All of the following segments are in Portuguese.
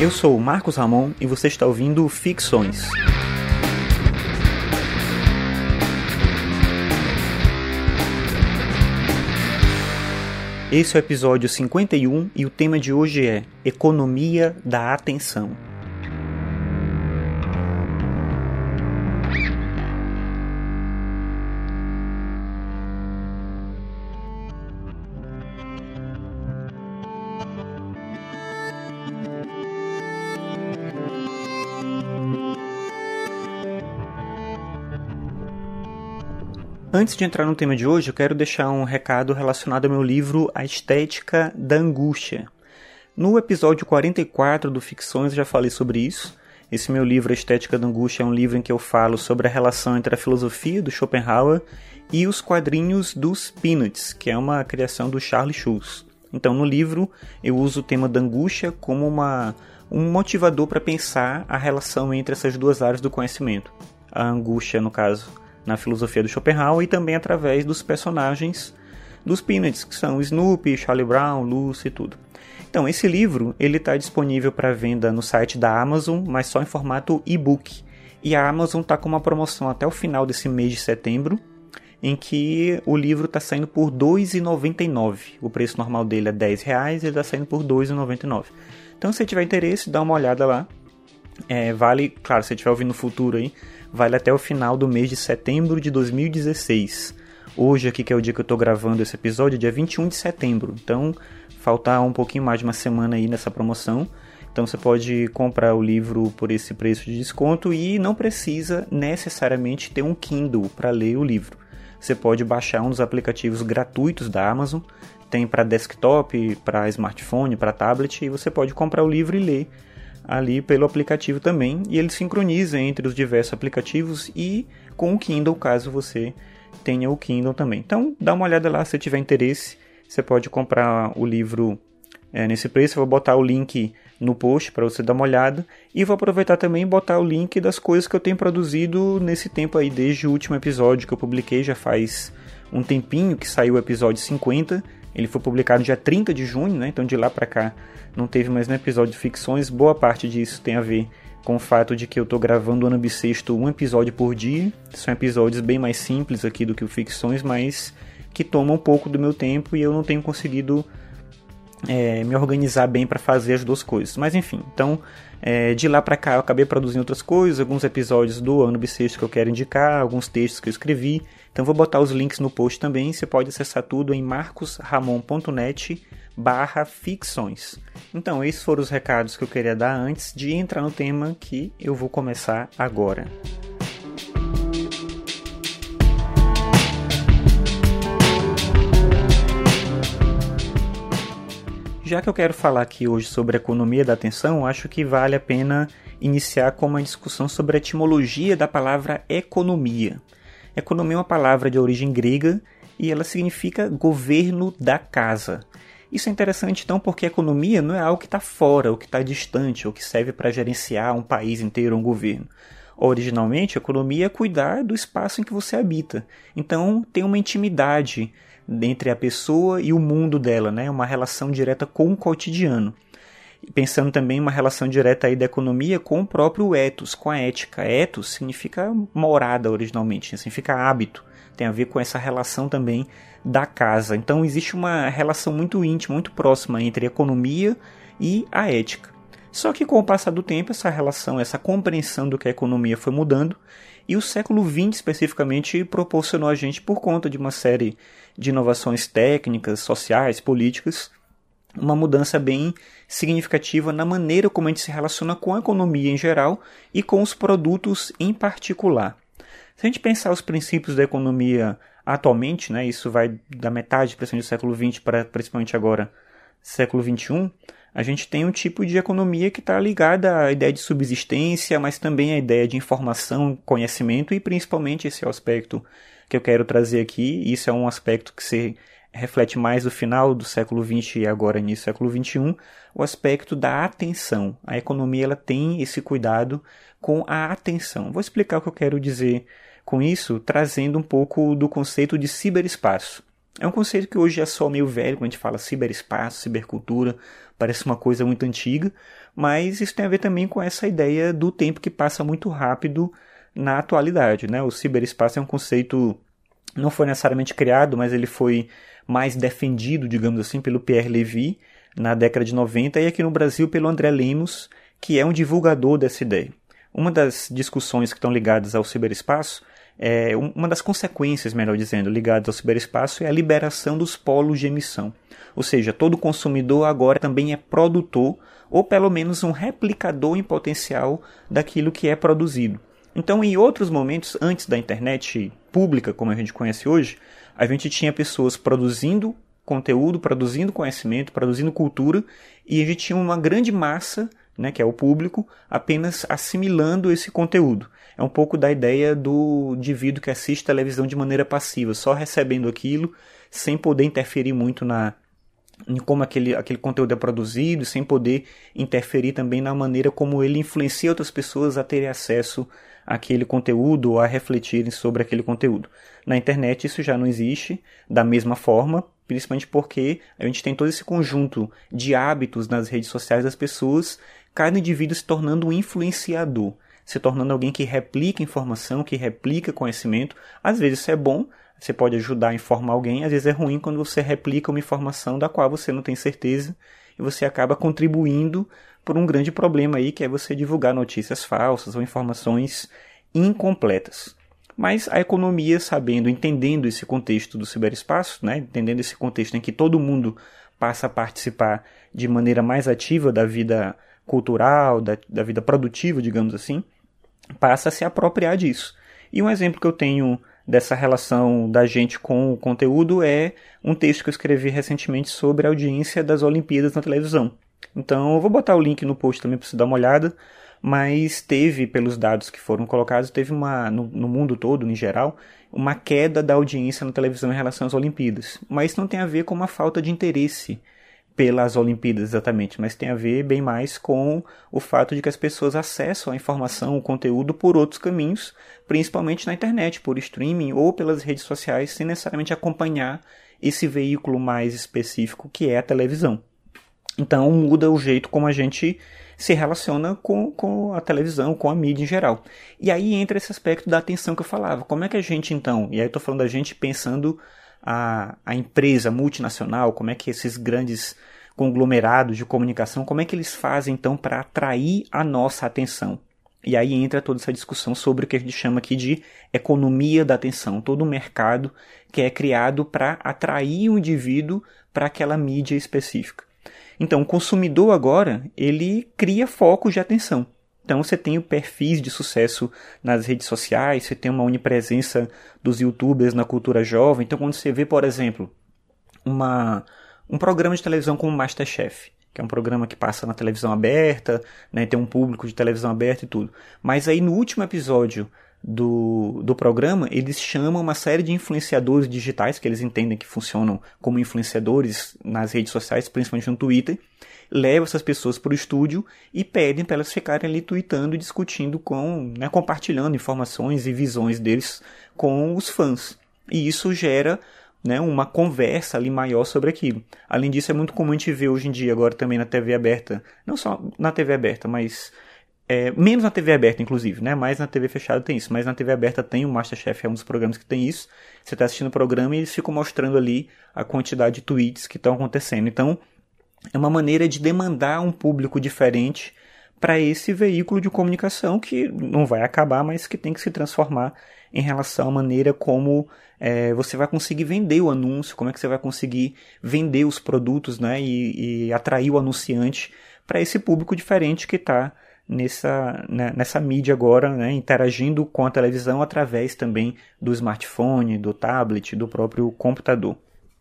Eu sou o Marcos Ramon e você está ouvindo Ficções. Esse é o episódio 51 e o tema de hoje é Economia da Atenção. Antes de entrar no tema de hoje, eu quero deixar um recado relacionado ao meu livro A Estética da Angústia. No episódio 44 do Ficções eu já falei sobre isso. Esse meu livro, A Estética da Angústia, é um livro em que eu falo sobre a relação entre a filosofia do Schopenhauer e os quadrinhos dos Peanuts, que é uma criação do Charlie Schulz. Então, no livro, eu uso o tema da angústia como uma, um motivador para pensar a relação entre essas duas áreas do conhecimento. A angústia, no caso, na filosofia do Schopenhauer e também através dos personagens dos Peanuts, que são Snoopy, Charlie Brown, Lucy e tudo. Então, esse livro ele está disponível para venda no site da Amazon, mas só em formato e-book. E a Amazon está com uma promoção até o final desse mês de setembro, em que o livro está saindo por R$ 2,99. O preço normal dele é R$ 10,00 e ele está saindo por R$ 2,99. Então, se tiver interesse, dá uma olhada lá. É, vale, claro, se estiver ouvindo no futuro aí, vale até o final do mês de setembro de 2016. Hoje aqui, que é o dia que eu estou gravando esse episódio, é dia 21 de setembro. Então, faltar um pouquinho mais de uma semana aí nessa promoção. Então você pode comprar o livro por esse preço de desconto e não precisa necessariamente ter um Kindle para ler o livro. Você pode baixar um dos aplicativos gratuitos da Amazon, tem para desktop, para smartphone, para tablet, e você pode comprar o livro e ler ali pelo aplicativo também, e ele sincroniza entre os diversos aplicativos e com o Kindle, caso você tenha o Kindle também. Então, dá uma olhada lá se tiver interesse. Você pode comprar o livro é, nesse preço. Eu vou botar o link no post para você dar uma olhada. E vou aproveitar também e botar o link das coisas que eu tenho produzido nesse tempo aí, desde o último episódio que eu publiquei, já faz um tempinho que saiu o episódio 50. Ele foi publicado dia 30 de junho, né? Então de lá para cá não teve mais um episódio de ficções. Boa parte disso tem a ver com o fato de que eu estou gravando ano bissexto um episódio por dia. São episódios bem mais simples aqui do que o ficções, mas que tomam um pouco do meu tempo e eu não tenho conseguido é, me organizar bem para fazer as duas coisas. Mas enfim, então é, de lá para cá eu acabei produzindo outras coisas, alguns episódios do ano bissexto que eu quero indicar, alguns textos que eu escrevi. Então vou botar os links no post também. Você pode acessar tudo em marcosramon.net barra ficções. Então, esses foram os recados que eu queria dar antes de entrar no tema que eu vou começar agora. Já que eu quero falar aqui hoje sobre a economia da atenção, acho que vale a pena iniciar com uma discussão sobre a etimologia da palavra economia. Economia é uma palavra de origem grega e ela significa governo da casa. Isso é interessante então porque economia não é algo que está fora, ou que está distante, ou que serve para gerenciar um país inteiro um governo. Originalmente, economia é cuidar do espaço em que você habita. Então, tem uma intimidade entre a pessoa e o mundo dela, né? uma relação direta com o cotidiano. Pensando também uma relação direta aí da economia com o próprio ethos, com a ética. Ethos significa morada originalmente, significa hábito. Tem a ver com essa relação também da casa. Então existe uma relação muito íntima, muito próxima entre a economia e a ética. Só que com o passar do tempo, essa relação, essa compreensão do que a economia foi mudando, e o século XX especificamente proporcionou a gente, por conta de uma série de inovações técnicas, sociais, políticas, uma mudança bem significativa na maneira como a gente se relaciona com a economia em geral e com os produtos em particular. Se a gente pensar os princípios da economia atualmente, né, isso vai da metade do século XX para principalmente agora século XXI, a gente tem um tipo de economia que está ligada à ideia de subsistência, mas também à ideia de informação, conhecimento e principalmente esse aspecto que eu quero trazer aqui. Isso é um aspecto que se reflete mais no final do século XX e agora início do século XXI, o aspecto da atenção. A economia ela tem esse cuidado com a atenção. Vou explicar o que eu quero dizer com isso, trazendo um pouco do conceito de ciberespaço. É um conceito que hoje é só meio velho, quando a gente fala ciberespaço, cibercultura, parece uma coisa muito antiga, mas isso tem a ver também com essa ideia do tempo que passa muito rápido na atualidade. Né? O ciberespaço é um conceito não foi necessariamente criado, mas ele foi mais defendido, digamos assim, pelo Pierre Levy na década de 90 e aqui no Brasil pelo André Lemos, que é um divulgador dessa ideia. Uma das discussões que estão ligadas ao ciberespaço é, uma das consequências, melhor dizendo, ligadas ao ciberespaço é a liberação dos polos de emissão. Ou seja, todo consumidor agora também é produtor ou pelo menos um replicador em potencial daquilo que é produzido. Então, em outros momentos, antes da internet pública, como a gente conhece hoje, a gente tinha pessoas produzindo conteúdo, produzindo conhecimento, produzindo cultura, e a gente tinha uma grande massa, né, que é o público, apenas assimilando esse conteúdo. É um pouco da ideia do indivíduo que assiste televisão de maneira passiva, só recebendo aquilo, sem poder interferir muito na em como aquele, aquele conteúdo é produzido, sem poder interferir também na maneira como ele influencia outras pessoas a terem acesso àquele conteúdo ou a refletirem sobre aquele conteúdo. Na internet isso já não existe da mesma forma, principalmente porque a gente tem todo esse conjunto de hábitos nas redes sociais das pessoas, cada indivíduo se tornando um influenciador, se tornando alguém que replica informação, que replica conhecimento. Às vezes isso é bom, você pode ajudar a informar alguém, às vezes é ruim quando você replica uma informação da qual você não tem certeza e você acaba contribuindo por um grande problema aí que é você divulgar notícias falsas ou informações incompletas. Mas a economia, sabendo, entendendo esse contexto do ciberespaço, né, entendendo esse contexto em que todo mundo passa a participar de maneira mais ativa da vida cultural, da, da vida produtiva, digamos assim, passa a se apropriar disso. E um exemplo que eu tenho dessa relação da gente com o conteúdo é um texto que eu escrevi recentemente sobre a audiência das Olimpíadas na televisão. Então eu vou botar o link no post também para você dar uma olhada mas teve, pelos dados que foram colocados, teve uma, no, no, mundo todo, em geral, uma queda da audiência na televisão em relação às Olimpíadas. Mas isso não tem a ver com uma falta de interesse pelas Olimpíadas exatamente, mas tem a ver bem mais com o fato de que as pessoas acessam a informação, o conteúdo por outros caminhos, principalmente na internet, por streaming ou pelas redes sociais, sem necessariamente acompanhar esse veículo mais específico que é a televisão. Então muda o jeito como a gente se relaciona com, com a televisão, com a mídia em geral. E aí entra esse aspecto da atenção que eu falava. Como é que a gente então, e aí eu estou falando da gente pensando a, a empresa multinacional, como é que esses grandes conglomerados de comunicação, como é que eles fazem então para atrair a nossa atenção? E aí entra toda essa discussão sobre o que a gente chama aqui de economia da atenção, todo um mercado que é criado para atrair o indivíduo para aquela mídia específica. Então, o consumidor agora, ele cria focos de atenção. Então, você tem o perfis de sucesso nas redes sociais, você tem uma onipresença dos youtubers na cultura jovem. Então, quando você vê, por exemplo, uma, um programa de televisão como Masterchef, que é um programa que passa na televisão aberta, né, tem um público de televisão aberta e tudo. Mas aí no último episódio do, do programa, eles chamam uma série de influenciadores digitais, que eles entendem que funcionam como influenciadores nas redes sociais, principalmente no Twitter, levam essas pessoas para o estúdio e pedem para elas ficarem ali tweetando e discutindo com, né, compartilhando informações e visões deles com os fãs. E isso gera né, uma conversa ali maior sobre aquilo. Além disso, é muito comum a gente ver hoje em dia, agora também na TV aberta, não só na TV aberta, mas é, menos na TV aberta, inclusive, né? Mais na TV fechada tem isso. Mas na TV aberta tem o Masterchef, é um dos programas que tem isso. Você está assistindo o programa e eles ficam mostrando ali a quantidade de tweets que estão acontecendo. Então, é uma maneira de demandar um público diferente para esse veículo de comunicação que não vai acabar, mas que tem que se transformar em relação à maneira como é, você vai conseguir vender o anúncio, como é que você vai conseguir vender os produtos né, e, e atrair o anunciante para esse público diferente que está nessa, né, nessa mídia agora, né, interagindo com a televisão através também do smartphone, do tablet, do próprio computador.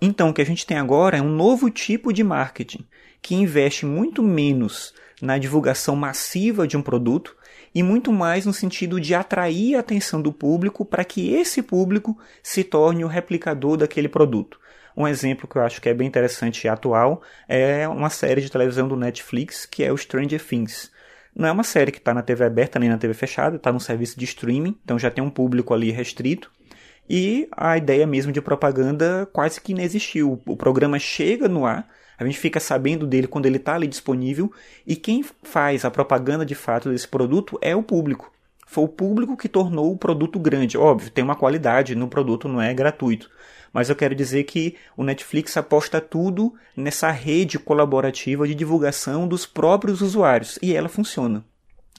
Então, o que a gente tem agora é um novo tipo de marketing que investe muito menos na divulgação massiva de um produto e muito mais no sentido de atrair a atenção do público para que esse público se torne o replicador daquele produto. Um exemplo que eu acho que é bem interessante e atual é uma série de televisão do Netflix que é o Stranger Things. Não é uma série que está na TV aberta nem na TV fechada, está num serviço de streaming, então já tem um público ali restrito. E a ideia mesmo de propaganda quase que inexistiu. O programa chega no ar, a gente fica sabendo dele quando ele está ali disponível, e quem faz a propaganda de fato desse produto é o público. Foi o público que tornou o produto grande. Óbvio, tem uma qualidade no produto, não é gratuito. Mas eu quero dizer que o Netflix aposta tudo nessa rede colaborativa de divulgação dos próprios usuários e ela funciona.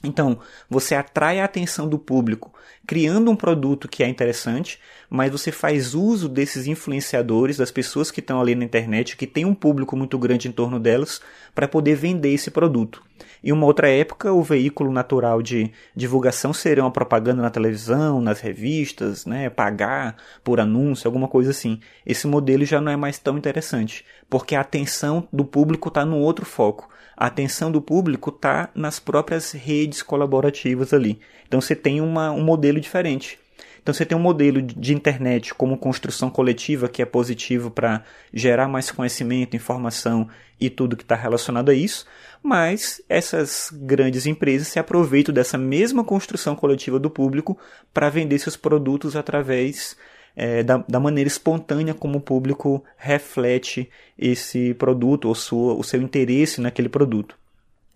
Então, você atrai a atenção do público criando um produto que é interessante, mas você faz uso desses influenciadores, das pessoas que estão ali na internet, que tem um público muito grande em torno delas, para poder vender esse produto. Em uma outra época, o veículo natural de divulgação seria uma propaganda na televisão, nas revistas, né, pagar por anúncio, alguma coisa assim. Esse modelo já não é mais tão interessante, porque a atenção do público está no outro foco a atenção do público está nas próprias redes colaborativas ali. Então você tem uma, um modelo diferente. Então você tem um modelo de internet como construção coletiva que é positivo para gerar mais conhecimento, informação e tudo que está relacionado a isso, mas essas grandes empresas se aproveitam dessa mesma construção coletiva do público para vender seus produtos através é, da, da, maneira espontânea como o público reflete esse produto ou sua, o seu interesse naquele produto.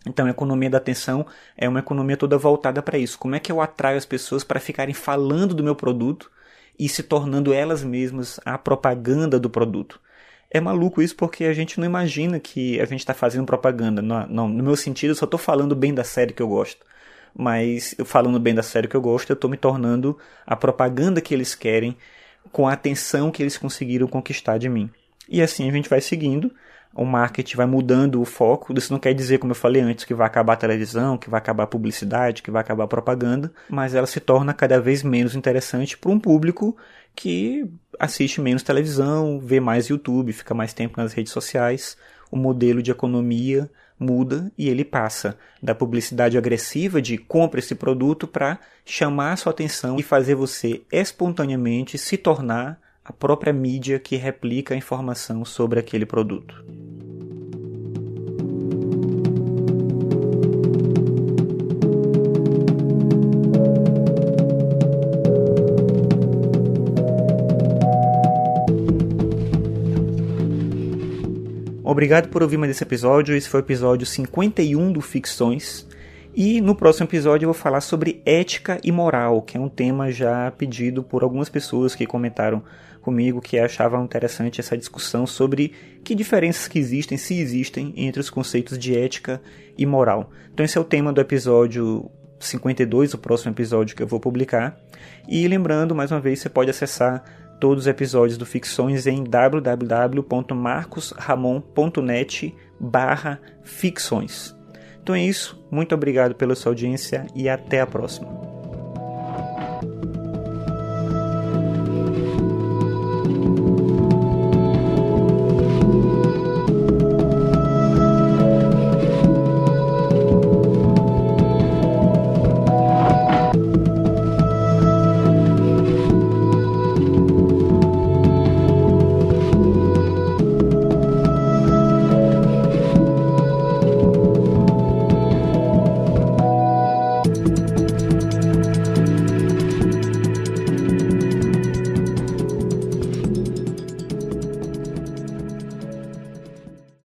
Então, a economia da atenção é uma economia toda voltada para isso. Como é que eu atraio as pessoas para ficarem falando do meu produto e se tornando elas mesmas a propaganda do produto? É maluco isso porque a gente não imagina que a gente está fazendo propaganda. Não, não, no meu sentido, eu só estou falando bem da série que eu gosto. Mas falando bem da série que eu gosto, eu estou me tornando a propaganda que eles querem com a atenção que eles conseguiram conquistar de mim. E assim a gente vai seguindo, o marketing vai mudando o foco. Isso não quer dizer, como eu falei antes, que vai acabar a televisão, que vai acabar a publicidade, que vai acabar a propaganda, mas ela se torna cada vez menos interessante para um público que assiste menos televisão, vê mais YouTube, fica mais tempo nas redes sociais. O modelo de economia muda e ele passa da publicidade agressiva de compra esse produto para chamar a sua atenção e fazer você espontaneamente se tornar a própria mídia que replica a informação sobre aquele produto. Obrigado por ouvir mais esse episódio. Esse foi o episódio 51 do Ficções. E no próximo episódio eu vou falar sobre ética e moral, que é um tema já pedido por algumas pessoas que comentaram comigo que achavam interessante essa discussão sobre que diferenças que existem, se existem, entre os conceitos de ética e moral. Então esse é o tema do episódio 52, o próximo episódio que eu vou publicar. E lembrando, mais uma vez, você pode acessar todos os episódios do Ficções em www.marcosramon.net barra ficções. Então é isso, muito obrigado pela sua audiência e até a próxima.